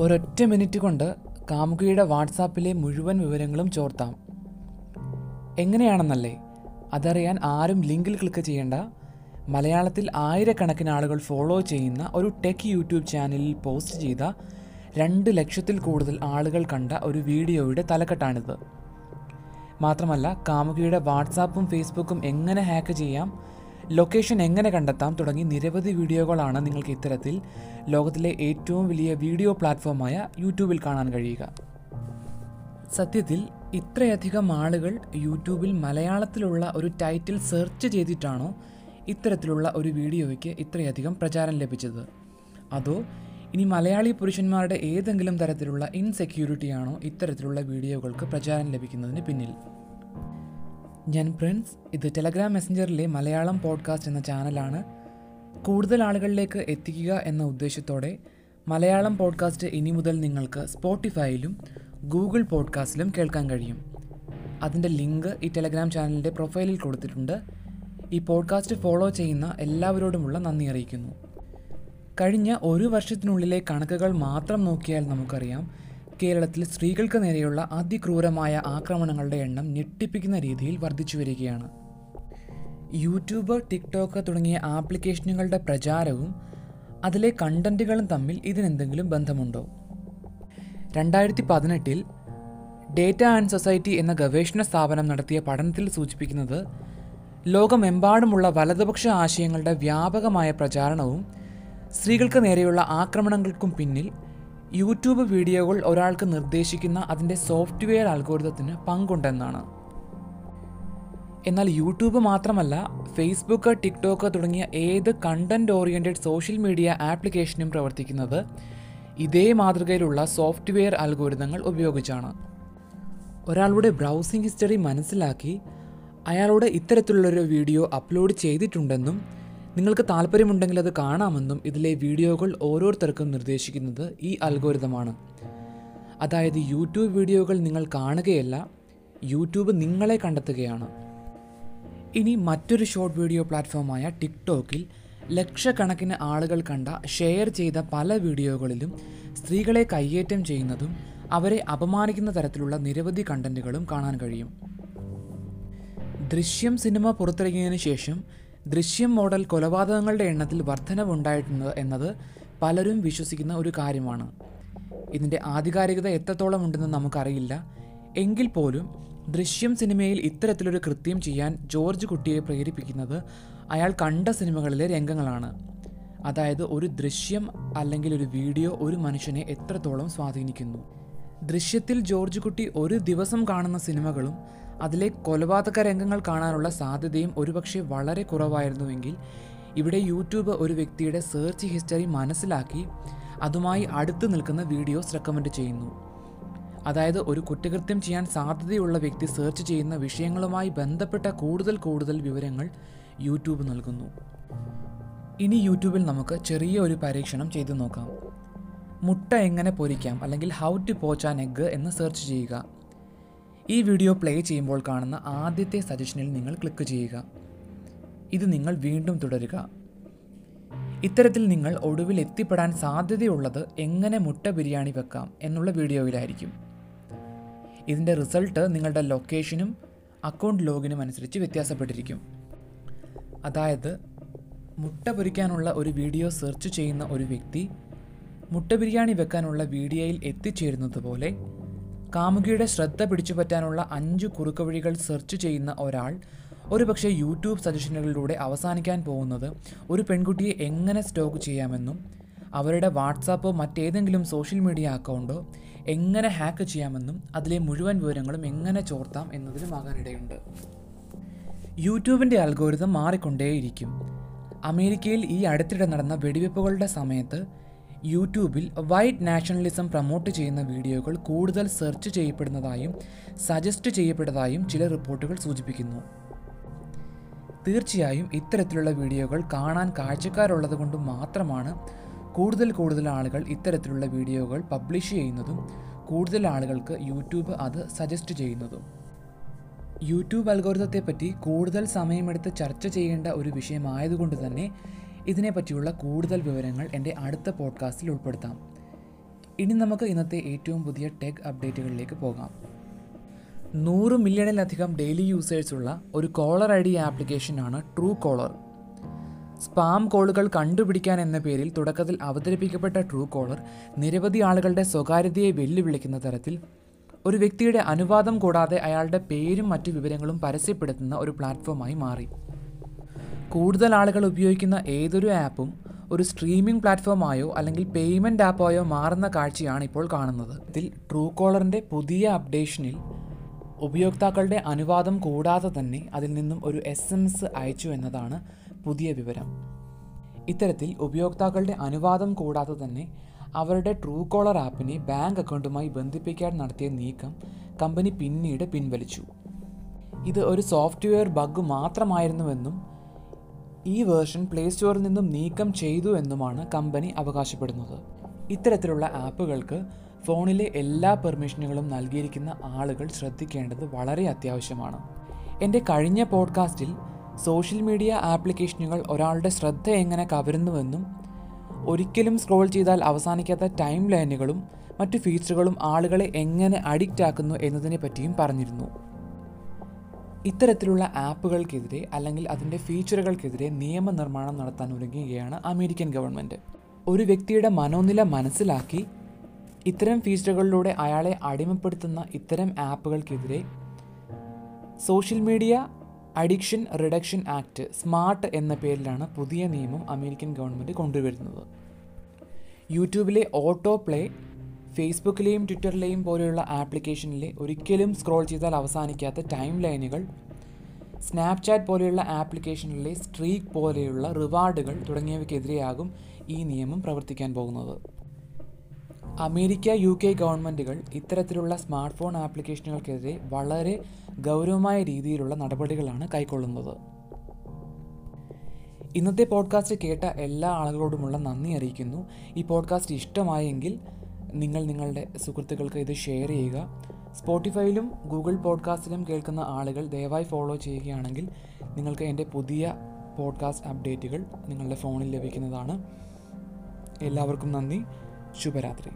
ഒരൊറ്റ മിനിറ്റ് കൊണ്ട് കാമുകിയുടെ വാട്സാപ്പിലെ മുഴുവൻ വിവരങ്ങളും ചോർത്താം. എങ്ങനെയാണെന്നല്ലേ? അതറിയാൻ ആരും ലിങ്കിൽ ക്ലിക്ക് ചെയ്യേണ്ട. മലയാളത്തിൽ ആയിരക്കണക്കിന് ആളുകൾ ഫോളോ ചെയ്യുന്ന ഒരു ടെക് യൂട്യൂബ് ചാനലിൽ പോസ്റ്റ് ചെയ്ത രണ്ട് ലക്ഷത്തിൽ കൂടുതൽ ആളുകൾ കണ്ട ഒരു വീഡിയോയുടെ തലക്കെട്ടാണിത്. മാത്രമല്ല കാമുകിയുടെ വാട്സാപ്പും ഫേസ്ബുക്കും എങ്ങനെ ഹാക്ക് ചെയ്യാം? ലൊക്കേഷൻ എങ്ങനെ കണ്ടെത്താം തുടങ്ങി നിരവധി വീഡിയോകളാണ് നിങ്ങൾക്ക് ഇത്തരത്തിൽ ലോകത്തിലെ ഏറ്റവും വലിയ വീഡിയോ പ്ലാറ്റ്ഫോമായ യൂട്യൂബിൽ കാണാൻ കഴിയുക. സത്യത്തിൽ ഇത്രയധികം ആളുകൾ യൂട്യൂബിൽ മലയാളത്തിലുള്ള ഒരു ടൈറ്റിൽ സെർച്ച് ചെയ്തിട്ടാണോ ഇത്തരത്തിലുള്ള ഒരു വീഡിയോയ്ക്ക് ഇത്രയധികം പ്രചാരം ലഭിച്ചത്? അതോ ഇനി മലയാളി പുരുഷന്മാരുടെ ഏതെങ്കിലും തരത്തിലുള്ള ഇൻസെക്യൂരിറ്റിയാണോ ഇത്തരത്തിലുള്ള വീഡിയോകൾക്ക് പ്രചാരം ലഭിക്കുന്നതിന് പിന്നിൽ? ഞാൻ പ്രിൻസ് ഇത് ടെലഗ്രാം മെസ്സഞ്ചറിലെ മലയാളം പോഡ്കാസ്റ്റ് എന്ന ചാനലാണ്. കൂടുതൽ ആളുകളിലേക്ക് എത്തിക്കുക എന്ന ഉദ്ദേശത്തോടെ മലയാളം പോഡ്കാസ്റ്റ് ഇനി മുതൽ നിങ്ങൾക്ക് സ്പോട്ടിഫൈയിലും ഗൂഗിൾ പോഡ്കാസ്റ്റിലും കേൾക്കാൻ കഴിയും. അതിന്റെ ലിങ്ക് ഈ ടെലഗ്രാം ചാനലിന്റെ പ്രൊഫൈലിൽ കൊടുത്തിട്ടുണ്ട്. ഈ പോഡ്കാസ്റ്റ് ഫോളോ ചെയ്യുന്ന എല്ലാവരോടുമുള്ള നന്ദി അറിയിക്കുന്നു. കഴിഞ്ഞ ഒരു വർഷത്തിനുള്ളിലെ കണക്കുകൾ മാത്രം നോക്കിയാൽ നമുക്കറിയാം കേരളത്തിൽ സ്ത്രീകൾക്ക് നേരെയുള്ള അതിക്രൂരമായ ആക്രമണങ്ങളുടെ എണ്ണം ഞെട്ടിപ്പിക്കുന്ന രീതിയിൽ വർദ്ധിച്ചു വരികയാണ്. യൂട്യൂബ് ടിക്ടോക്ക് തുടങ്ങിയ ആപ്ലിക്കേഷനുകളുടെ പ്രചാരവും അതിലെ കണ്ടന്റുകളും തമ്മിൽ ഇതിനെന്തെങ്കിലും ബന്ധമുണ്ടോ? രണ്ടായിരത്തി പതിനെട്ടിൽ ഡേറ്റ ആൻഡ് സൊസൈറ്റി എന്ന ഗവേഷണ സ്ഥാപനം നടത്തിയ പഠനത്തിൽ സൂചിപ്പിക്കുന്നത് ലോകമെമ്പാടുമുള്ള വലതുപക്ഷ ആശയങ്ങളുടെ വ്യാപകമായ പ്രചാരണവും സ്ത്രീകൾക്ക് നേരെയുള്ള ആക്രമണങ്ങൾക്കും പിന്നിൽ യൂട്യൂബ് വീഡിയോകൾ ഒരാൾക്ക് നിർദ്ദേശിക്കുന്ന അതിന്റെ സോഫ്റ്റ്വെയർ അൽഗോരിതത്തിന് പങ്കുണ്ടെന്നാണ്. എന്നാൽ യൂട്യൂബ് മാത്രമല്ല ഫേസ്ബുക്ക് ടിക്ടോക്ക് തുടങ്ങിയ ഏത് കണ്ടന്റ് ഓറിയന്റഡ് സോഷ്യൽ മീഡിയ ആപ്ലിക്കേഷനും പ്രവർത്തിക്കുന്നത് ഇതേ മാതൃകയിലുള്ള സോഫ്റ്റ്വെയർ അൽഗോരിതങ്ങൾ ഉപയോഗിച്ചാണ്. ഒരാളുടെ ബ്രൗസിംഗ് ഹിസ്റ്ററി മനസ്സിലാക്കി അയാളുടെ ഇത്തരത്തിലുള്ളൊരു വീഡിയോ അപ്ലോഡ് ചെയ്തിട്ടുണ്ടെന്നും നിങ്ങൾക്ക് താല്പര്യമുണ്ടെങ്കിൽ അത് കാണാമെന്നും ഇതിലെ വീഡിയോകൾ ഓരോരുത്തർക്കും നിർദ്ദേശിക്കുന്നത് ഈ അൽഗോരിതമാണ്. അതായത് യൂട്യൂബ് വീഡിയോകൾ നിങ്ങൾ കാണുകയല്ല യൂട്യൂബ് നിങ്ങളെ കണ്ടെത്തുകയാണ്. ഇനി മറ്റൊരു ഷോർട്ട് വീഡിയോ പ്ലാറ്റ്ഫോമായ ടിക്ടോക്കിൽ ലക്ഷക്കണക്കിന് ആളുകൾ കണ്ട ഷെയർ ചെയ്ത പല വീഡിയോകളിലും സ്ത്രീകളെ കയ്യേറ്റം ചെയ്യുന്നതും അവരെ അപമാനിക്കുന്ന തരത്തിലുള്ള നിരവധി കണ്ടന്റുകളും കാണാൻ കഴിയും. ദൃശ്യം സിനിമ പുറത്തിറങ്ങിയതിനു ശേഷം ദൃശ്യം മോഡൽ കൊലപാതകങ്ങളുടെ എണ്ണത്തിൽ വർധനവുണ്ടായിട്ടുണ്ട് എന്നത് പലരും വിശ്വസിക്കുന്ന ഒരു കാര്യമാണ്. ഇതിന്റെ ആധികാരികത എത്രത്തോളം ഉണ്ടെന്ന് നമുക്കറിയില്ല. എങ്കിൽ പോലും ദൃശ്യം സിനിമയിൽ ഇത്തരത്തിലൊരു കൃത്യം ചെയ്യാൻ ജോർജ് കുട്ടിയെ പ്രേരിപ്പിക്കുന്നത് അയാൾ കണ്ട സിനിമകളിലെ രംഗങ്ങളാണ്. അതായത് ഒരു ദൃശ്യം അല്ലെങ്കിൽ ഒരു വീഡിയോ ഒരു മനുഷ്യനെ എത്രത്തോളം സ്വാധീനിക്കുന്നു. ദൃശ്യത്തിൽ ജോർജ് കുട്ടി ഒരു ദിവസം കാണുന്ന സിനിമകളും അതിലെ കൊലപാതക രംഗങ്ങൾ കാണാനുള്ള സാധ്യതയും ഒരുപക്ഷെ വളരെ കുറവായിരുന്നുവെങ്കിൽ ഇവിടെ യൂട്യൂബ് ഒരു വ്യക്തിയുടെ സെർച്ച് ഹിസ്റ്ററി മനസ്സിലാക്കി അതുമായി അടുത്ത് നിൽക്കുന്ന വീഡിയോസ് റെക്കമെൻഡ് ചെയ്യുന്നു. അതായത് ഒരു കുറ്റകൃത്യം ചെയ്യാൻ സാധ്യതയുള്ള വ്യക്തി സെർച്ച് ചെയ്യുന്ന വിഷയങ്ങളുമായി ബന്ധപ്പെട്ട കൂടുതൽ കൂടുതൽ വിവരങ്ങൾ യൂട്യൂബ് നൽകുന്നു. ഇനി യൂട്യൂബിൽ നമുക്ക് ചെറിയ ഒരു പരീക്ഷണം ചെയ്തു നോക്കാം. മുട്ട എങ്ങനെ പൊരിക്കാം അല്ലെങ്കിൽ how to poach an egg എന്ന് സെർച്ച് ചെയ്യുക. ഈ വീഡിയോ പ്ലേ ചെയ്യുമ്പോൾ കാണുന്ന ആദ്യത്തെ സജഷനിൽ നിങ്ങൾ ക്ലിക്ക് ചെയ്യുക. ഇത് നിങ്ങൾ വീണ്ടും തുടരുക. ഇത്തരത്തിൽ നിങ്ങൾ ഒടുവിൽ എത്തിപ്പെടാൻ സാധ്യതയുള്ളത് എങ്ങനെ മുട്ട ബിരിയാണി വെക്കാം എന്നുള്ള വീഡിയോയിലായിരിക്കും ഇതിന്റെ റിസൾട്ട് നിങ്ങളുടെ ലൊക്കേഷനും അക്കൗണ്ട് ലോഗിനും അനുസരിച്ച് വ്യത്യാസപ്പെട്ടിരിക്കും. അതായത് മുട്ട പൊരിക്കാനുള്ള ഒരു വീഡിയോ സെർച്ച് ചെയ്യുന്ന ഒരു വ്യക്തി മുട്ട ബിരിയാണി വെക്കാനുള്ള വീഡിയോയിൽ എത്തിച്ചേരുന്നത് പോലെ കാമുകിയുടെ ശ്രദ്ധ പിടിച്ചുപറ്റാനുള്ള അഞ്ച് കുറുക്കുവഴികൾ സെർച്ച് ചെയ്യുന്ന ഒരാൾ ഒരുപക്ഷെ യൂട്യൂബ് സജഷനുകളിലൂടെ അവസാനിക്കാൻ പോകുന്നത് ഒരു പെൺകുട്ടിയെ എങ്ങനെ സ്റ്റോക്ക് ചെയ്യാമെന്നും അവരുടെ വാട്സാപ്പോ മറ്റേതെങ്കിലും സോഷ്യൽ മീഡിയ അക്കൗണ്ടോ എങ്ങനെ ഹാക്ക് ചെയ്യാമെന്നും അതിലെ മുഴുവൻ വിവരങ്ങളും എങ്ങനെ ചോർത്താം എന്നതിലുമാകാനിടയുണ്ട്. യൂട്യൂബിന്റെ അൽഗോരിതം മാറിക്കൊണ്ടേയിരിക്കും. അമേരിക്കയിൽ ഈ അടുത്തിടെ നടന്ന വെടിവെപ്പുകളുടെ സമയത്ത് യൂട്യൂബിൽ വൈറ്റ് നാഷണലിസം പ്രമോട്ട് ചെയ്യുന്ന വീഡിയോകൾ കൂടുതൽ സെർച്ച് ചെയ്യപ്പെടുന്നതായും സജസ്റ്റ് ചെയ്യപ്പെട്ടതായും ചില റിപ്പോർട്ടുകൾ സൂചിപ്പിക്കുന്നു. തീർച്ചയായും ഇത്തരത്തിലുള്ള വീഡിയോകൾ കാണാൻ കാഴ്ചക്കാരുള്ളത് കൊണ്ട് മാത്രമാണ് കൂടുതൽ കൂടുതൽ ആളുകൾ ഇത്തരത്തിലുള്ള വീഡിയോകൾ പബ്ലിഷ് ചെയ്യുന്നതും കൂടുതൽ ആളുകൾക്ക് യൂട്യൂബ് അത് സജസ്റ്റ് ചെയ്യുന്നതും. യൂട്യൂബ് അൽഗോരിതത്തെപ്പറ്റി കൂടുതൽ സമയമെടുത്ത് ചർച്ച ചെയ്യേണ്ട ഒരു വിഷയമായതുകൊണ്ട് തന്നെ ഇതിനെപ്പറ്റിയുള്ള കൂടുതൽ വിവരങ്ങൾ എന്റെ അടുത്ത പോഡ്കാസ്റ്റിൽ ഉൾപ്പെടുത്താം. ഇനി നമുക്ക് ഇന്നത്തെ ഏറ്റവും പുതിയ ടെക് അപ്ഡേറ്റുകളിലേക്ക് പോകാം. നൂറ് മില്യണിലധികം ഡെയിലി യൂസേഴ്സുള്ള ഒരു കോളർ ഐ ഡി ആപ്ലിക്കേഷനാണ് ട്രൂ കോളർ. സ്പാം കോളുകൾ കണ്ടുപിടിക്കാൻ എന്ന പേരിൽ തുടക്കത്തിൽ അവതരിപ്പിക്കപ്പെട്ട ട്രൂ കോളർ നിരവധി ആളുകളുടെ സ്വകാര്യതയെ വെല്ലുവിളിക്കുന്ന തരത്തിൽ ഒരു വ്യക്തിയുടെ അനുവാദം കൂടാതെ അയാളുടെ പേരും മറ്റു വിവരങ്ങളും പരസ്യപ്പെടുത്തുന്ന ഒരു പ്ലാറ്റ്ഫോമായി മാറി. കൂടുതൽ ആളുകൾ ഉപയോഗിക്കുന്ന ഏതൊരു ആപ്പും ഒരു സ്ട്രീമിംഗ് പ്ലാറ്റ്ഫോമായോ അല്ലെങ്കിൽ പേയ്മെന്റ് ആപ്പായോ മാറുന്ന കാഴ്ചയാണ് ഇപ്പോൾ കാണുന്നത്. ഇതിൽ ട്രൂ കോളറിന്റെ പുതിയ അപ്ഡേഷനിൽ ഉപയോക്താക്കളുടെ അനുവാദം കൂടാതെ തന്നെ അതിൽ നിന്നും ഒരു എസ് എം എസ് അയച്ചു എന്നതാണ് പുതിയ വിവരം. ഇത്തരത്തിൽ ഉപയോക്താക്കളുടെ അനുവാദം കൂടാതെ തന്നെ അവരുടെ ട്രൂ കോളർ ആപ്പിനെ ബാങ്ക് അക്കൗണ്ടുമായി ബന്ധിപ്പിക്കാൻ നടത്തിയ നീക്കം കമ്പനി പിന്നീട് പിൻവലിച്ചു. ഇത് ഒരു സോഫ്റ്റ്വെയർ ബഗ് മാത്രമായിരുന്നുവെന്നും ഈ വേർഷൻ പ്ലേ സ്റ്റോറിൽ നിന്നും നീക്കം ചെയ്തു എന്നുമാണ് കമ്പനി അവകാശപ്പെടുന്നത്. ഇത്തരത്തിലുള്ള ആപ്പുകൾക്ക് ഫോണിലെ എല്ലാ പെർമിഷനുകളും നൽകിയിരിക്കുന്ന ആളുകൾ ശ്രദ്ധിക്കേണ്ടത് വളരെ അത്യാവശ്യമാണ്. എന്റെ കഴിഞ്ഞ പോഡ്കാസ്റ്റിൽ സോഷ്യൽ മീഡിയ ആപ്ലിക്കേഷനുകൾ ഒരാളുടെ ശ്രദ്ധ എങ്ങനെ കവരുന്നുവെന്നും ഒരിക്കലും സ്ക്രോൾ ചെയ്താൽ അവസാനിക്കാത്ത ടൈം ലൈനുകളും മറ്റു ഫീച്ചറുകളും ആളുകളെ എങ്ങനെ അഡിക്റ്റ് ആക്കുന്നു എന്നതിനെ പറ്റിയും പറഞ്ഞിരുന്നു. ഇത്തരത്തിലുള്ള ആപ്പുകൾക്കെതിരെ അല്ലെങ്കിൽ അതിന്റെ ഫീച്ചറുകൾക്കെതിരെ നിയമനിർമ്മാണം നടത്താൻ ഒരുങ്ങുകയാണ് അമേരിക്കൻ ഗവൺമെന്റ്. ഒരു വ്യക്തിയുടെ മനോനില മനസ്സിലാക്കി ഇത്തരം ഫീച്ചറുകളിലൂടെ അയാളെ അടിമപ്പെടുത്തുന്ന ഇത്തരം ആപ്പുകൾക്കെതിരെ social media addiction reduction act SMART എന്ന പേരിലാണ് പുതിയ നിയമം അമേരിക്കൻ ഗവൺമെന്റ് കൊണ്ടുവരുന്നത്. യൂട്യൂബിലെ ഓട്ടോ പ്ലേ ഫേസ്ബുക്കിലെയും ട്വിറ്ററിലെയും പോലെയുള്ള ആപ്ലിക്കേഷനിലെ ഒരിക്കലും സ്ക്രോൾ ചെയ്താൽ അവസാനിക്കാത്ത ടൈം ലൈനുകൾ സ്നാപ്ചാറ്റ് പോലെയുള്ള ആപ്ലിക്കേഷനിലെ സ്ട്രീക്ക് പോലെയുള്ള റിവാർഡുകൾ തുടങ്ങിയവയ്ക്കെതിരെയാകും ഈ നിയമം പ്രവർത്തിക്കാൻ പോകുന്നത്. അമേരിക്ക യു കെ ഗവൺമെന്റുകൾ ഇത്തരത്തിലുള്ള സ്മാർട്ട് ഫോൺ ആപ്ലിക്കേഷനുകൾക്കെതിരെ വളരെ ഗൗരവമായ രീതിയിലുള്ള നടപടികളാണ് കൈക്കൊള്ളുന്നത്. ഇന്നത്തെ പോഡ്കാസ്റ്റ് കേട്ട എല്ലാ ആളുകളോടുമുള്ള നന്ദി അറിയിക്കുന്നു. ഈ പോഡ്കാസ്റ്റ് ഇഷ്ടമായെങ്കിൽ നിങ്ങൾ നിങ്ങളുടെ സുഹൃത്തുക്കൾക്ക് ഇത് ഷെയർ ചെയ്യുക. സ്പോട്ടിഫൈയിലും ഗൂഗിൾ പോഡ്കാസ്റ്റിലും കേൾക്കുന്ന ആളുകൾ ദയവായി ഫോളോ ചെയ്യുകയാണെങ്കിൽ നിങ്ങൾക്ക് എന്റെ പുതിയ പോഡ്കാസ്റ്റ് അപ്ഡേറ്റുകൾ നിങ്ങളുടെ ഫോണിൽ ലഭിക്കുന്നതാണ്. എല്ലാവർക്കും നന്ദി. ശുഭരാത്രി.